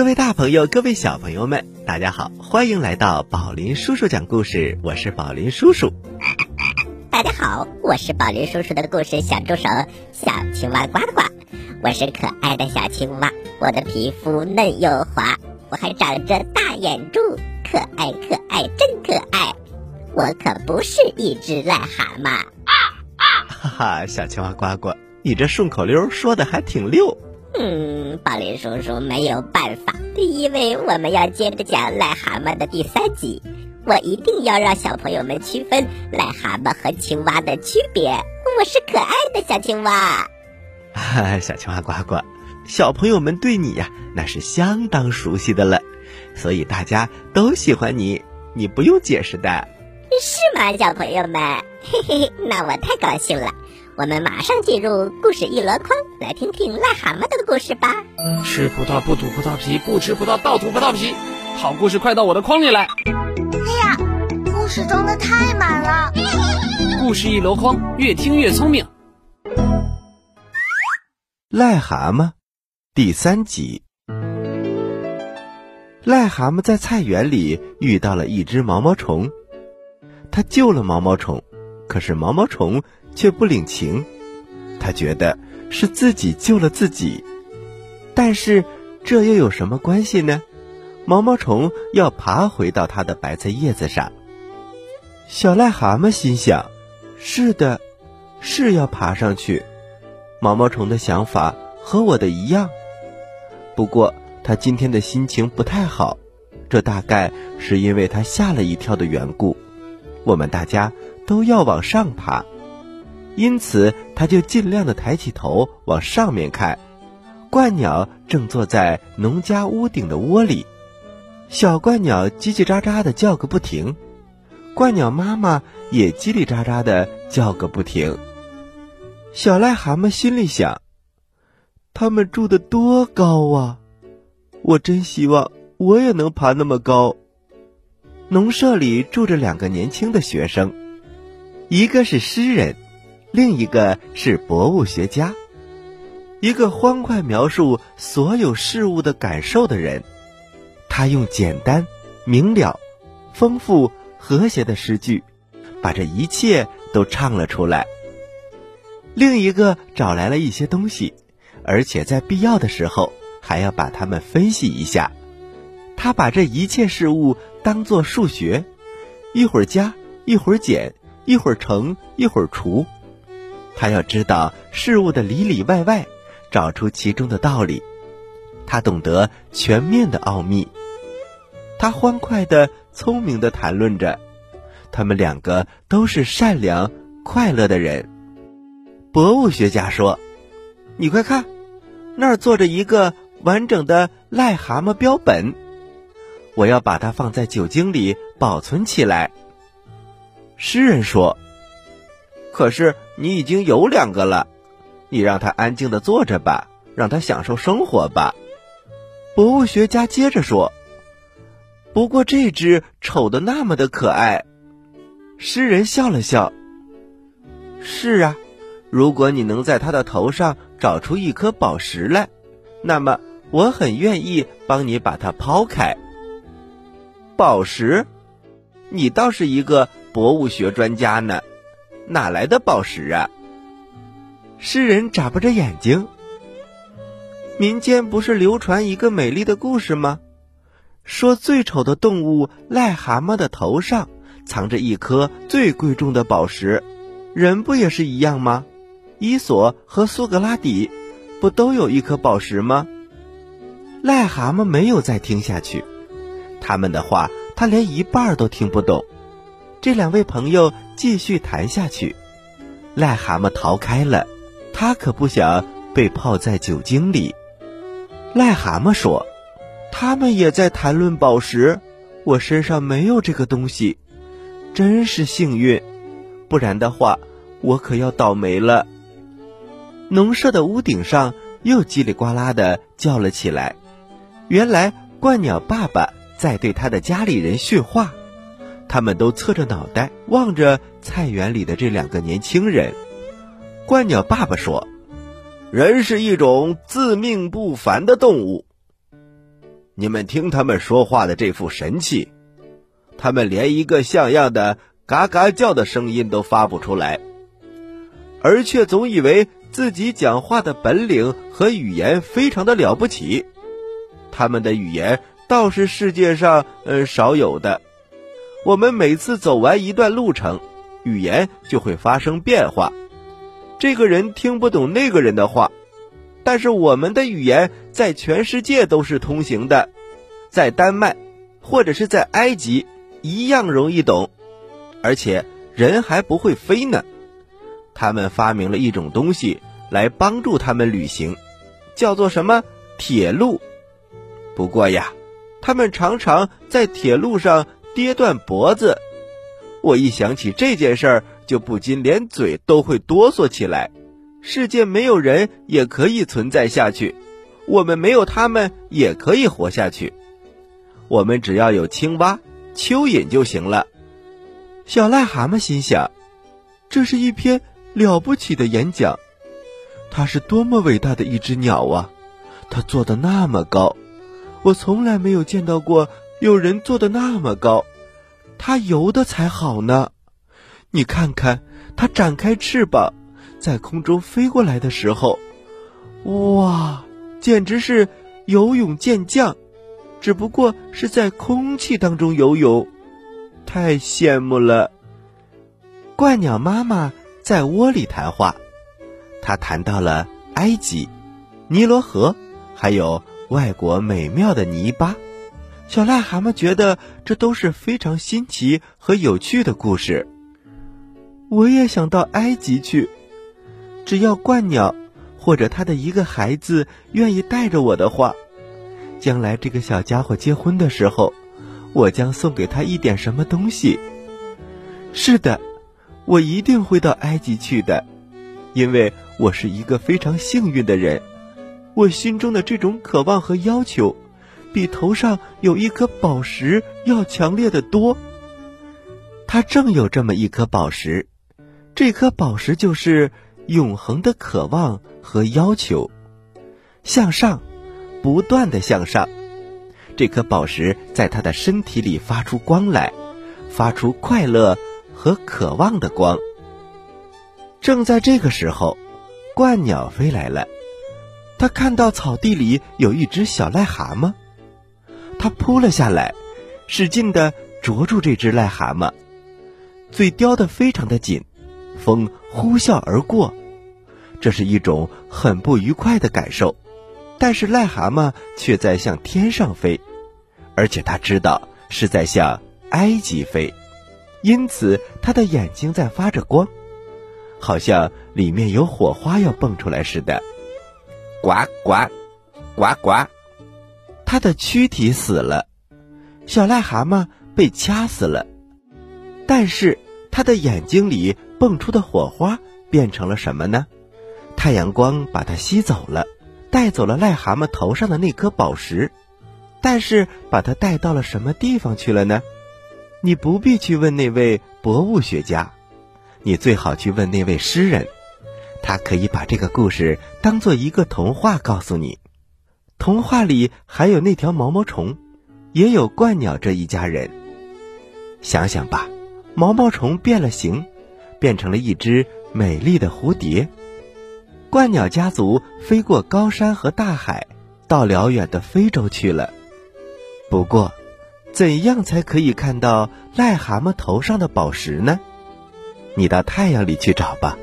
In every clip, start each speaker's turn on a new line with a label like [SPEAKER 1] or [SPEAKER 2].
[SPEAKER 1] 各位大朋友，各位小朋友们，大家好，欢迎来到宝林叔叔讲故事。我是宝林叔叔。
[SPEAKER 2] 大家好，我是宝林叔叔的故事小助手小青蛙呱呱。我是可爱的小青蛙，我的皮肤嫩又滑，我还长着大眼珠，可爱可爱真可爱。我可不是一只癞蛤蟆。
[SPEAKER 1] 哈哈，小青蛙呱呱，你这顺口溜说的还挺溜。
[SPEAKER 2] 嗯，宝林叔叔没有办法，因为我们要接着讲癞蛤蟆的第三集，我一定要让小朋友们区分癞蛤蟆和青蛙的区别。我是可爱的小青蛙。
[SPEAKER 1] 小青蛙呱呱，小朋友们对你呀那是相当熟悉的了，所以大家都喜欢你，你不用解释的。
[SPEAKER 2] 是吗，小朋友们？嘿嘿，那我太高兴了。我们马上进入故事一箩筐，来听听癞蛤蟆的故事吧。
[SPEAKER 3] 吃葡萄不吐葡萄皮，不吃葡萄倒吐葡萄皮。好故事快到我的筐里来！
[SPEAKER 4] 哎呀，故事装的太满了。
[SPEAKER 3] 故事一箩筐，越听越聪明。
[SPEAKER 1] 癞蛤蟆第三集。癞蛤蟆在菜园里遇到了一只毛毛虫，它救了毛毛虫，可是毛毛虫。却不领情，他觉得是自己救了自己，但是这又有什么关系呢？毛毛虫要爬回到它的白菜叶子上。小癞蛤蟆心想：“是的，是要爬上去。”毛毛虫的想法和我的一样，不过他今天的心情不太好，这大概是因为他吓了一跳的缘故。我们大家都要往上爬。因此，他就尽量的抬起头往上面看。鹳鸟正坐在农家屋顶的窝里，小鹳鸟叽叽喳喳的叫个不停，鹳鸟妈妈也叽里喳喳的叫个不停。小癞蛤蟆心里想：他们住的多高啊！我真希望我也能爬那么高。农舍里住着两个年轻的学生，一个是诗人。另一个是博物学家，一个欢快描述所有事物的感受的人。他用简单、明了、丰富、和谐的诗句，把这一切都唱了出来。另一个找来了一些东西，而且在必要的时候还要把它们分析一下。他把这一切事物当作数学，一会儿加，一会儿减，一会儿乘，一会儿除。他要知道事物的里里外外，找出其中的道理。他懂得全面的奥秘。他欢快的、聪明的谈论着。他们两个都是善良、快乐的人。博物学家说：“你快看，那儿坐着一个完整的癞蛤蟆标本。我要把它放在酒精里保存起来。”诗人说。可是你已经有两个了，你让他安静的坐着吧，让他享受生活吧。博物学家接着说：“不过这只丑的那么的可爱。”诗人笑了笑：“是啊，如果你能在他的头上找出一颗宝石来，那么我很愿意帮你把它抛开。宝石？你倒是一个博物学专家呢。”哪来的宝石啊？诗人眨巴着眼睛。民间不是流传一个美丽的故事吗？说最丑的动物癞蛤蟆的头上藏着一颗最贵重的宝石，人不也是一样吗？伊索和苏格拉底不都有一颗宝石吗？癞蛤蟆没有再听下去，他们的话他连一半都听不懂。这两位朋友继续谈下去，癞蛤蟆逃开了，他可不想被泡在酒精里。癞蛤蟆说：“他们也在谈论宝石，我身上没有这个东西，真是幸运，不然的话，我可要倒霉了。”农舍的屋顶上又叽里呱啦的叫了起来，原来鹳鸟爸爸在对他的家里人训话。他们都侧着脑袋望着菜园里的这两个年轻人。鹳鸟爸爸说：“人是一种自命不凡的动物。你们听他们说话的这副神气，他们连一个像样的嘎嘎叫的声音都发不出来，而却总以为自己讲话的本领和语言非常的了不起。他们的语言倒是世界上呃少有的。我们每次走完一段路程，语言就会发生变化。这个人听不懂那个人的话。但是我们的语言在全世界都是通行的，在丹麦或者是在埃及一样容易懂，而且人还不会飞呢。他们发明了一种东西来帮助他们旅行，叫做什么铁路。不过呀，他们常常在铁路上跌断脖子。我一想起这件事儿，就不禁连嘴都会哆嗦起来。世界没有人也可以存在下去，我们没有他们也可以活下去。我们只要有青蛙、蚯蚓就行了。小癞蛤蟆心想：这是一篇了不起的演讲。它是多么伟大的一只鸟啊！它坐得那么高，我从来没有见到过有人坐的那么高。它游的才好呢。你看看，它展开翅膀。在空中飞过来的时候，哇，简直是游泳健将，只不过是在空气当中游泳，太羡慕了。鹳鸟妈妈在窝里谈话，她谈到了埃及、尼罗河，还有外国美妙的泥巴。小癞蛤蟆觉得这都是非常新奇和有趣的故事。我也想到埃及去。只要鹳鸟或者他的一个孩子愿意带着我的话，将来这个小家伙结婚的时候，我将送给他一点什么东西。是的，我一定会到埃及去的，因为我是一个非常幸运的人。我心中的这种渴望和要求，比头上有一颗宝石要强烈的多。他正有这么一颗宝石，这颗宝石就是。永恒的渴望和要求，向上，不断的向上。这颗宝石在他的身体里发出光来，发出快乐和渴望的光。正在这个时候，鹳鸟飞来了，他看到草地里有一只小癞蛤蟆，他扑了下来，使劲的啄住这只癞蛤蟆，嘴叼得非常的紧，风呼啸而过。这是一种很不愉快的感受，但是癞蛤蟆却在向天上飞，而且他知道是在向埃及飞，因此他的眼睛在发着光，好像里面有火花要蹦出来似的。呱呱，呱呱，他的躯体死了，小癞蛤蟆被掐死了，但是他的眼睛里蹦出的火花变成了什么呢？太阳光把它吸走了，带走了癞蛤蟆头上的那颗宝石，但是把它带到了什么地方去了呢？你不必去问那位博物学家，你最好去问那位诗人，他可以把这个故事当做一个童话告诉你。童话里还有那条毛毛虫，也有鹳鸟这一家人。想想吧，毛毛虫变了形，变成了一只美丽的蝴蝶。鹳鸟家族飞过高山和大海，到辽远的非洲去了。不过，怎样才可以看到癞蛤蟆头上的宝石呢？你到太阳里去找吧，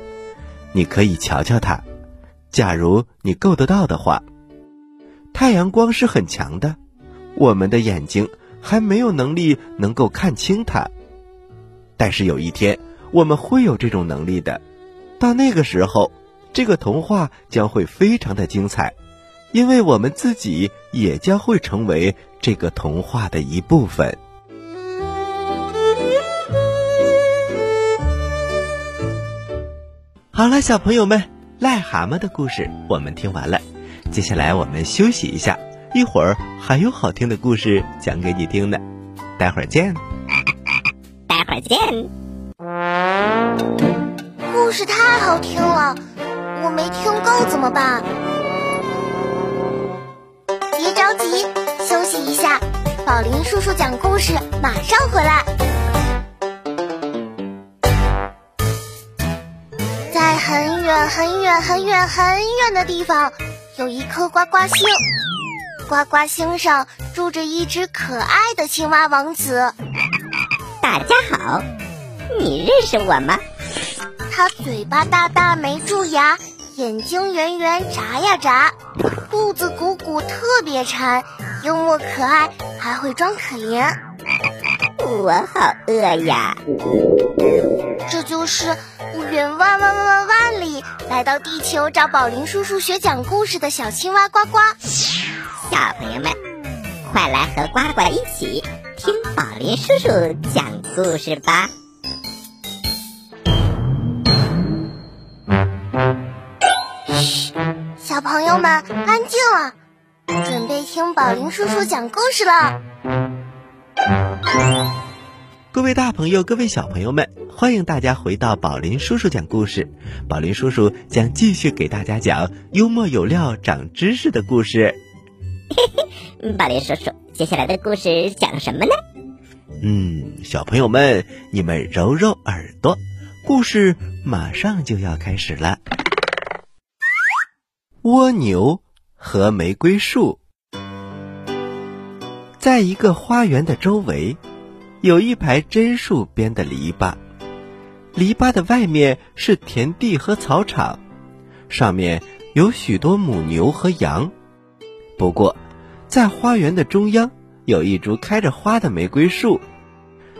[SPEAKER 1] 你可以瞧瞧它。假如你够得到的话，太阳光是很强的，我们的眼睛还没有能力能够看清它。但是有一天，我们会有这种能力的。到那个时候。这个童话将会非常的精彩，因为我们自己也将会成为这个童话的一部分。好了，小朋友们，癞蛤蟆的故事我们听完了，接下来我们休息一下，一会儿还有好听的故事讲给你听呢，待会儿见。
[SPEAKER 2] 待会儿见。
[SPEAKER 4] 故事太好听了。我没听够怎么办？别着急，休息一下。宝林叔叔讲故事马上回来。在很远很远很远很远的地方，有一颗呱呱星。呱呱星上住着一只可爱的青蛙王子。
[SPEAKER 2] 大家好，你认识我吗？
[SPEAKER 4] 他嘴巴大大没蛀牙，眼睛圆圆眨呀眨，肚子鼓鼓特别馋，幽默可爱，还会装可怜。
[SPEAKER 2] 我好饿呀！
[SPEAKER 4] 这就是不远万万万万万里来到地球找宝林叔叔学讲故事的小青蛙呱呱。
[SPEAKER 2] 小朋友们，快来和呱呱一起听宝林叔叔讲故事吧！
[SPEAKER 4] 嘘，小朋友们安静了，准备听宝林叔叔讲故事了。
[SPEAKER 1] 各位大朋友，各位小朋友们，欢迎大家回到宝林叔叔讲故事。宝林叔叔将继续给大家讲幽默有料、长知识的故事。
[SPEAKER 2] 嘿 嘿，宝林叔叔，接下来的故事讲什么呢？
[SPEAKER 1] 嗯，小朋友们，你们揉揉耳朵，故事马上就要开始了。蜗牛和玫瑰树，在一个花园的周围，有一排榛树编的篱笆，篱笆的外面是田地和草场，上面有许多母牛和羊。不过，在花园的中央有一株开着花的玫瑰树，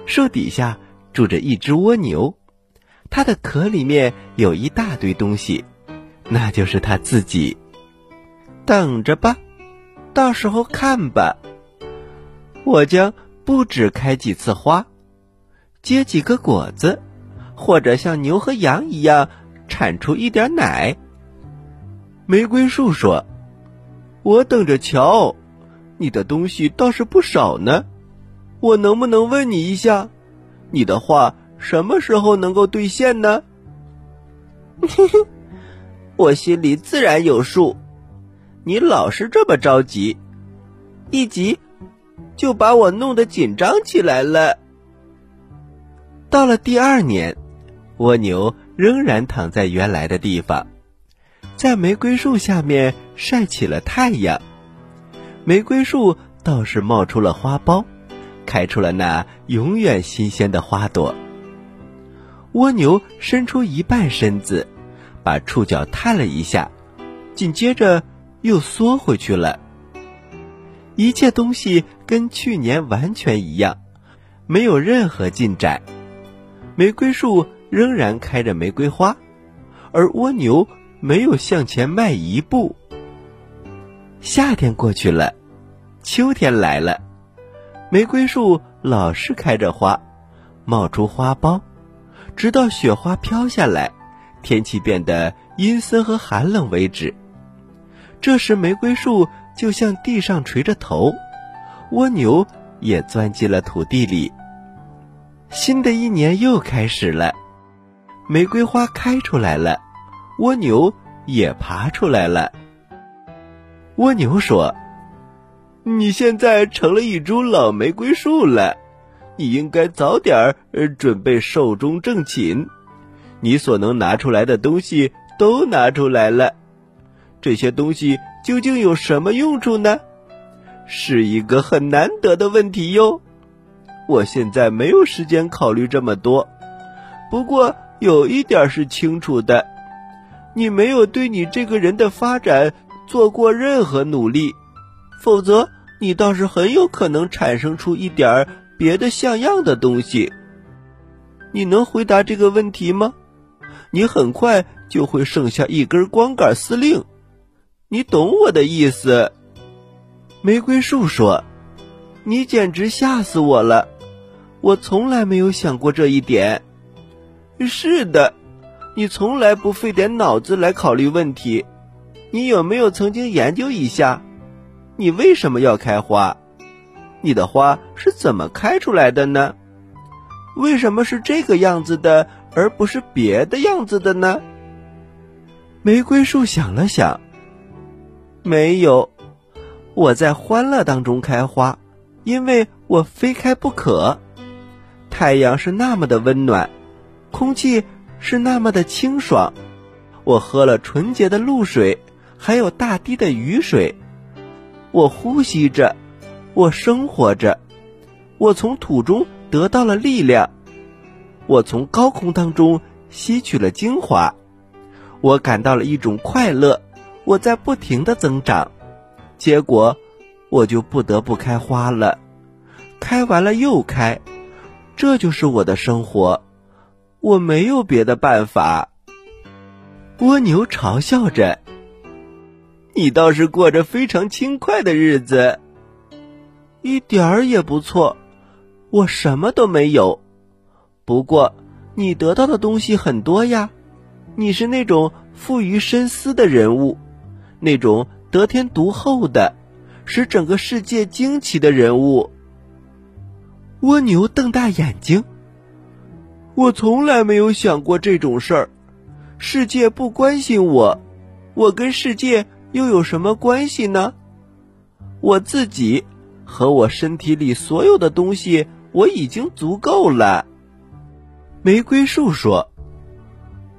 [SPEAKER 1] 树底下住着一只蜗牛，它的壳里面有一大堆东西，那就是它自己。等着吧，到时候看吧。我将不止开几次花，结几个果子，或者像牛和羊一样产出一点奶。玫瑰树说。我等着瞧，你的东西倒是不少呢。我能不能问你一下，你的话什么时候能够兑现呢？我心里自然有数。你老是这么着急，一急就把我弄得紧张起来了。到了第二年，蜗牛仍然躺在原来的地方。在玫瑰树下面晒起了太阳，玫瑰树倒是冒出了花苞，开出了那永远新鲜的花朵。蜗牛伸出一半身子，把触角探了一下，紧接着又缩回去了。一切东西跟去年完全一样，没有任何进展。玫瑰树仍然开着玫瑰花，而蜗牛。没有向前迈一步。夏天过去了，秋天来了，玫瑰树老是开着花，冒出花苞，直到雪花飘下来，天气变得阴森和寒冷为止。这时，玫瑰树就向地上垂着头，蜗牛也钻进了土地里。新的一年又开始了，玫瑰花开出来了。蜗牛也爬出来了。蜗牛说：“你现在成了一株老玫瑰树了，你应该早点儿准备寿终正寝。你所能拿出来的东西都拿出来了，这些东西究竟有什么用处呢？是一个很难得的问题哟。我现在没有时间考虑这么多，不过有一点是清楚的。”你没有对你这个人的发展做过任何努力，否则你倒是很有可能产生出一点儿别的像样的东西。你能回答这个问题吗？你很快就会剩下一根光杆司令。你懂我的意思？玫瑰树说：“你简直吓死我了！我从来没有想过这一点。”是的。你从来不费点脑子来考虑问题，你有没有曾经研究一下，你为什么要开花？你的花是怎么开出来的呢？为什么是这个样子的，而不是别的样子的呢？玫瑰树想了想，没有，我在欢乐当中开花，因为我非开不可。太阳是那么的温暖，空气是那么的清爽，我喝了纯洁的露水，还有大滴的雨水。我呼吸着，我生活着，我从土中得到了力量，我从高空当中吸取了精华，我感到了一种快乐，我在不停的增长，结果我就不得不开花了，开完了又开。这就是我的生活，我没有别的办法。蜗牛嘲笑着：“你倒是过着非常轻快的日子，一点儿也不错。我什么都没有，不过你得到的东西很多呀。你是那种富于深思的人物，那种得天独厚的，使整个世界惊奇的人物。”蜗牛瞪大眼睛。我从来没有想过这种事儿，世界不关心我，我跟世界又有什么关系呢？我自己和我身体里所有的东西，我已经足够了。玫瑰树说：“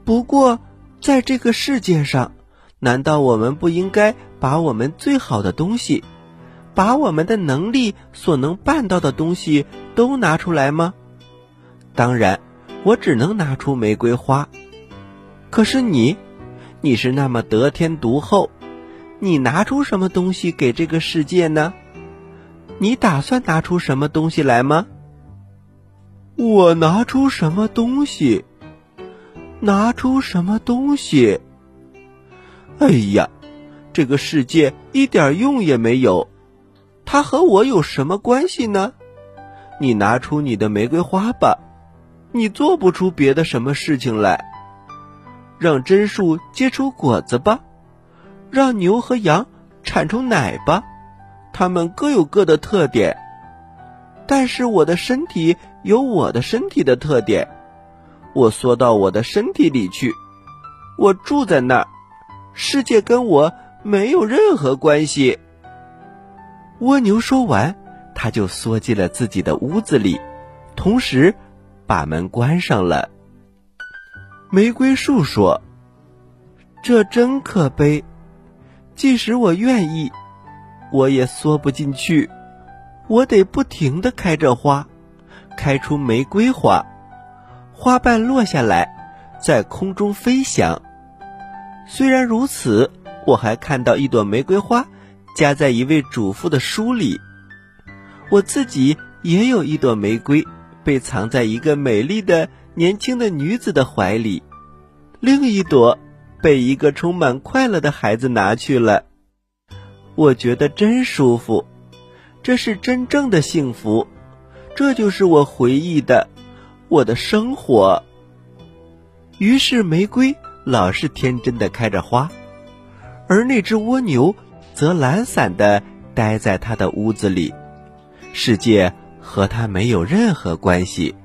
[SPEAKER 1] 不过，在这个世界上，难道我们不应该把我们最好的东西？”把我们的能力所能办到的东西都拿出来吗？当然，我只能拿出玫瑰花。可是你，你是那么得天独厚，你拿出什么东西给这个世界呢？你打算拿出什么东西来吗？我拿出什么东西？拿出什么东西？哎呀，这个世界一点用也没有。它和我有什么关系呢？你拿出你的玫瑰花吧，你做不出别的什么事情来。让榛树结出果子吧，让牛和羊产出奶吧，它们各有各的特点。但是我的身体有我的身体的特点，我缩到我的身体里去，我住在那儿，世界跟我没有任何关系。蜗牛说完，他就缩进了自己的屋子里，同时把门关上了。玫瑰树说：“这真可悲，即使我愿意，我也缩不进去。我得不停的开着花，开出玫瑰花，花瓣落下来，在空中飞翔。虽然如此，我还看到一朵玫瑰花。”夹在一位主妇的书里，我自己也有一朵玫瑰，被藏在一个美丽的年轻的女子的怀里，另一朵被一个充满快乐的孩子拿去了。我觉得真舒服，这是真正的幸福，这就是我回忆的我的生活。于是玫瑰老是天真的开着花，而那只蜗牛。则懒散的待在他的屋子里，世界和他没有任何关系。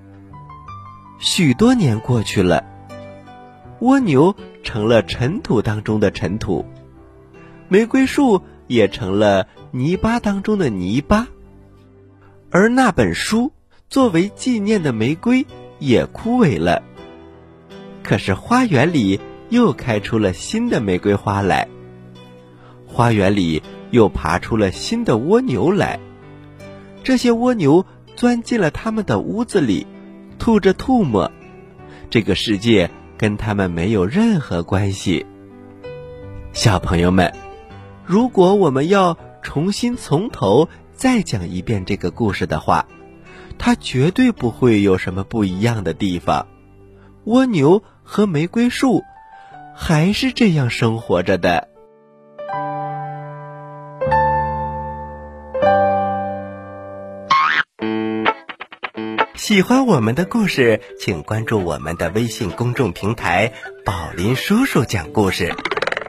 [SPEAKER 1] 许多年过去了，蜗牛成了尘土当中的尘土，玫瑰树也成了泥巴当中的泥巴，而那本书作为纪念的玫瑰也枯萎了。可是花园里又开出了新的玫瑰花来。花园里又爬出了新的蜗牛来，这些蜗牛钻进了他们的屋子里，吐着唾沫。这个世界跟他们没有任何关系。小朋友们，如果我们要重新从头再讲一遍这个故事的话，它绝对不会有什么不一样的地方。蜗牛和玫瑰树还是这样生活着的。喜欢我们的故事，请关注我们的微信公众平台“宝林叔叔讲故事”，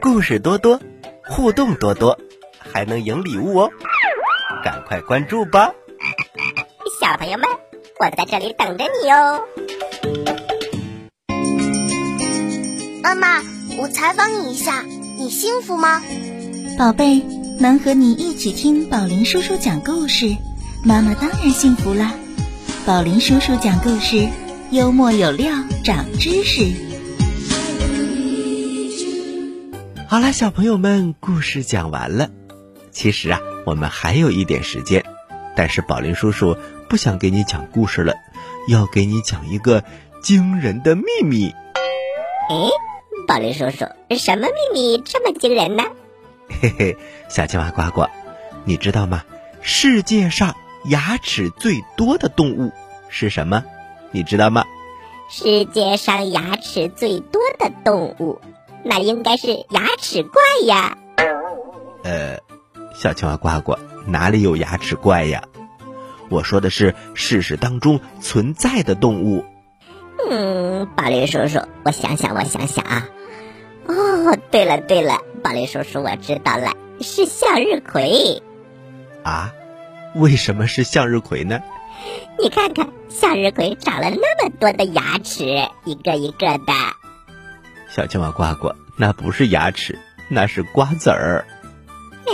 [SPEAKER 1] 故事多多，互动多多，还能赢礼物哦！赶快关注吧！
[SPEAKER 2] 小朋友们，我在这里等着你哦。
[SPEAKER 4] 妈妈，我采访你一下，你幸福吗？
[SPEAKER 5] 宝贝，能和你一起听宝林叔叔讲故事。妈妈当然幸福啦。宝林叔叔讲故事，幽默有料，长知识。
[SPEAKER 1] 好啦，小朋友们，故事讲完了。其实啊，我们还有一点时间，但是宝林叔叔不想给你讲故事了，要给你讲一个惊人的秘密。
[SPEAKER 2] 哎，宝林叔叔，什么秘密这么惊人呢？
[SPEAKER 1] 嘿嘿，小青蛙呱呱，你知道吗？世界上牙齿最多的动物是什么？你知道吗？
[SPEAKER 2] 世界上牙齿最多的动物，那应该是牙齿怪呀。
[SPEAKER 1] 呃，小青蛙呱呱，哪里有牙齿怪呀？我说的是事实当中存在的动物。
[SPEAKER 2] 嗯，宝林叔叔，我想想，我想想啊。哦，对了对了，宝林叔叔，我知道了，是向日葵。
[SPEAKER 1] 啊？为什么是向日葵呢？
[SPEAKER 2] 你看看，向日葵长了那么多的牙齿，一个一个的。
[SPEAKER 1] 小青蛙呱呱，那不是牙齿，那是瓜子儿。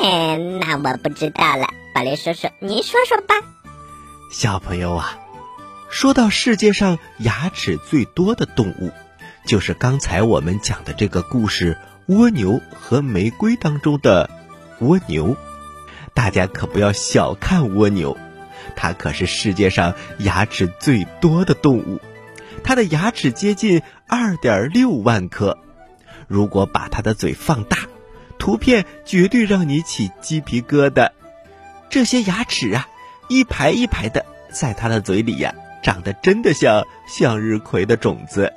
[SPEAKER 2] 哎，那我不知道了，宝林叔叔，您说说吧。
[SPEAKER 1] 小朋友啊，说到世界上牙齿最多的动物，就是刚才我们讲的这个故事《蜗牛和玫瑰》当中的蜗牛。大家可不要小看蜗牛，它可是世界上牙齿最多的动物，它的牙齿接近二点六万颗。如果把它的嘴放大，图片绝对让你起鸡皮疙瘩。这些牙齿啊，一排一排的，在它的嘴里呀，长得真的像向日葵的种子。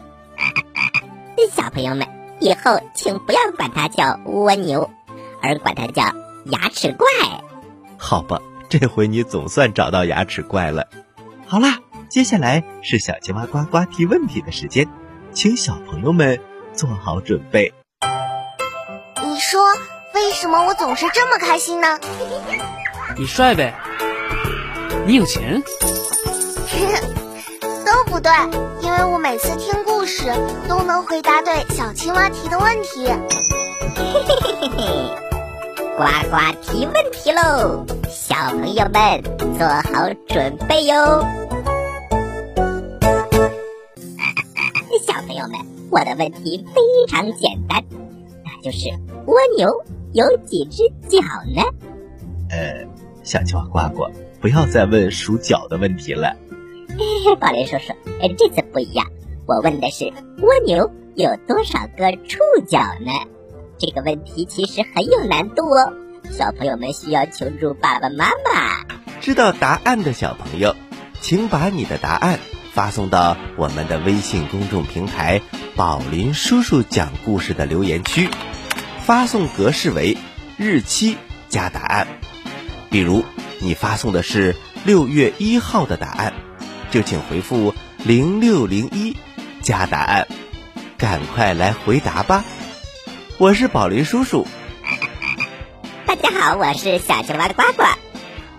[SPEAKER 2] 小朋友们，以后请不要管它叫蜗牛，而管它叫牙齿怪。
[SPEAKER 1] 好吧，这回你总算找到牙齿怪了。好啦，接下来是小青蛙呱呱提问题的时间，请小朋友们做好准备。
[SPEAKER 4] 你说为什么我总是这么开心呢？
[SPEAKER 3] 你帅呗？你有钱？
[SPEAKER 4] 都不对，因为我每次听故事都能回答对小青蛙提的问题。
[SPEAKER 2] 嘿嘿嘿嘿嘿。呱呱提问题喽，小朋友们做好准备哟！小朋友们，我的问题非常简单，那就是蜗牛有几只脚呢？
[SPEAKER 1] 呃，小青蛙呱呱，不要再问数脚的问题了。
[SPEAKER 2] 嘿嘿宝林叔叔，哎这次不一样，我问的是蜗牛有多少个触角呢？这个问题其实很有难度哦，小朋友们需要求助爸爸妈妈。
[SPEAKER 1] 知道答案的小朋友，请把你的答案发送到我们的微信公众平台“宝林叔叔讲故事”的留言区，发送格式为日期加答案。比如你发送的是六月一号的答案，就请回复零六零一加答案，赶快来回答吧。我是宝林叔叔，
[SPEAKER 2] 大家好，我是小青蛙的呱呱，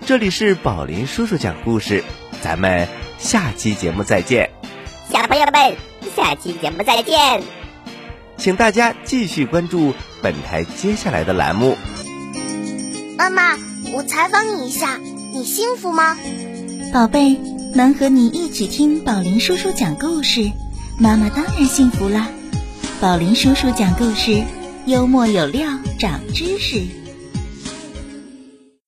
[SPEAKER 1] 这里是宝林叔叔讲故事，咱们下期节目再见，
[SPEAKER 2] 小朋友们，下期节目再见，
[SPEAKER 1] 请大家继续关注本台接下来的栏目。
[SPEAKER 4] 妈妈，我采访你一下，你幸福吗？
[SPEAKER 5] 宝贝，能和你一起听宝林叔叔讲故事，妈妈当然幸福啦。宝林叔叔讲故事。幽默有料，长知识。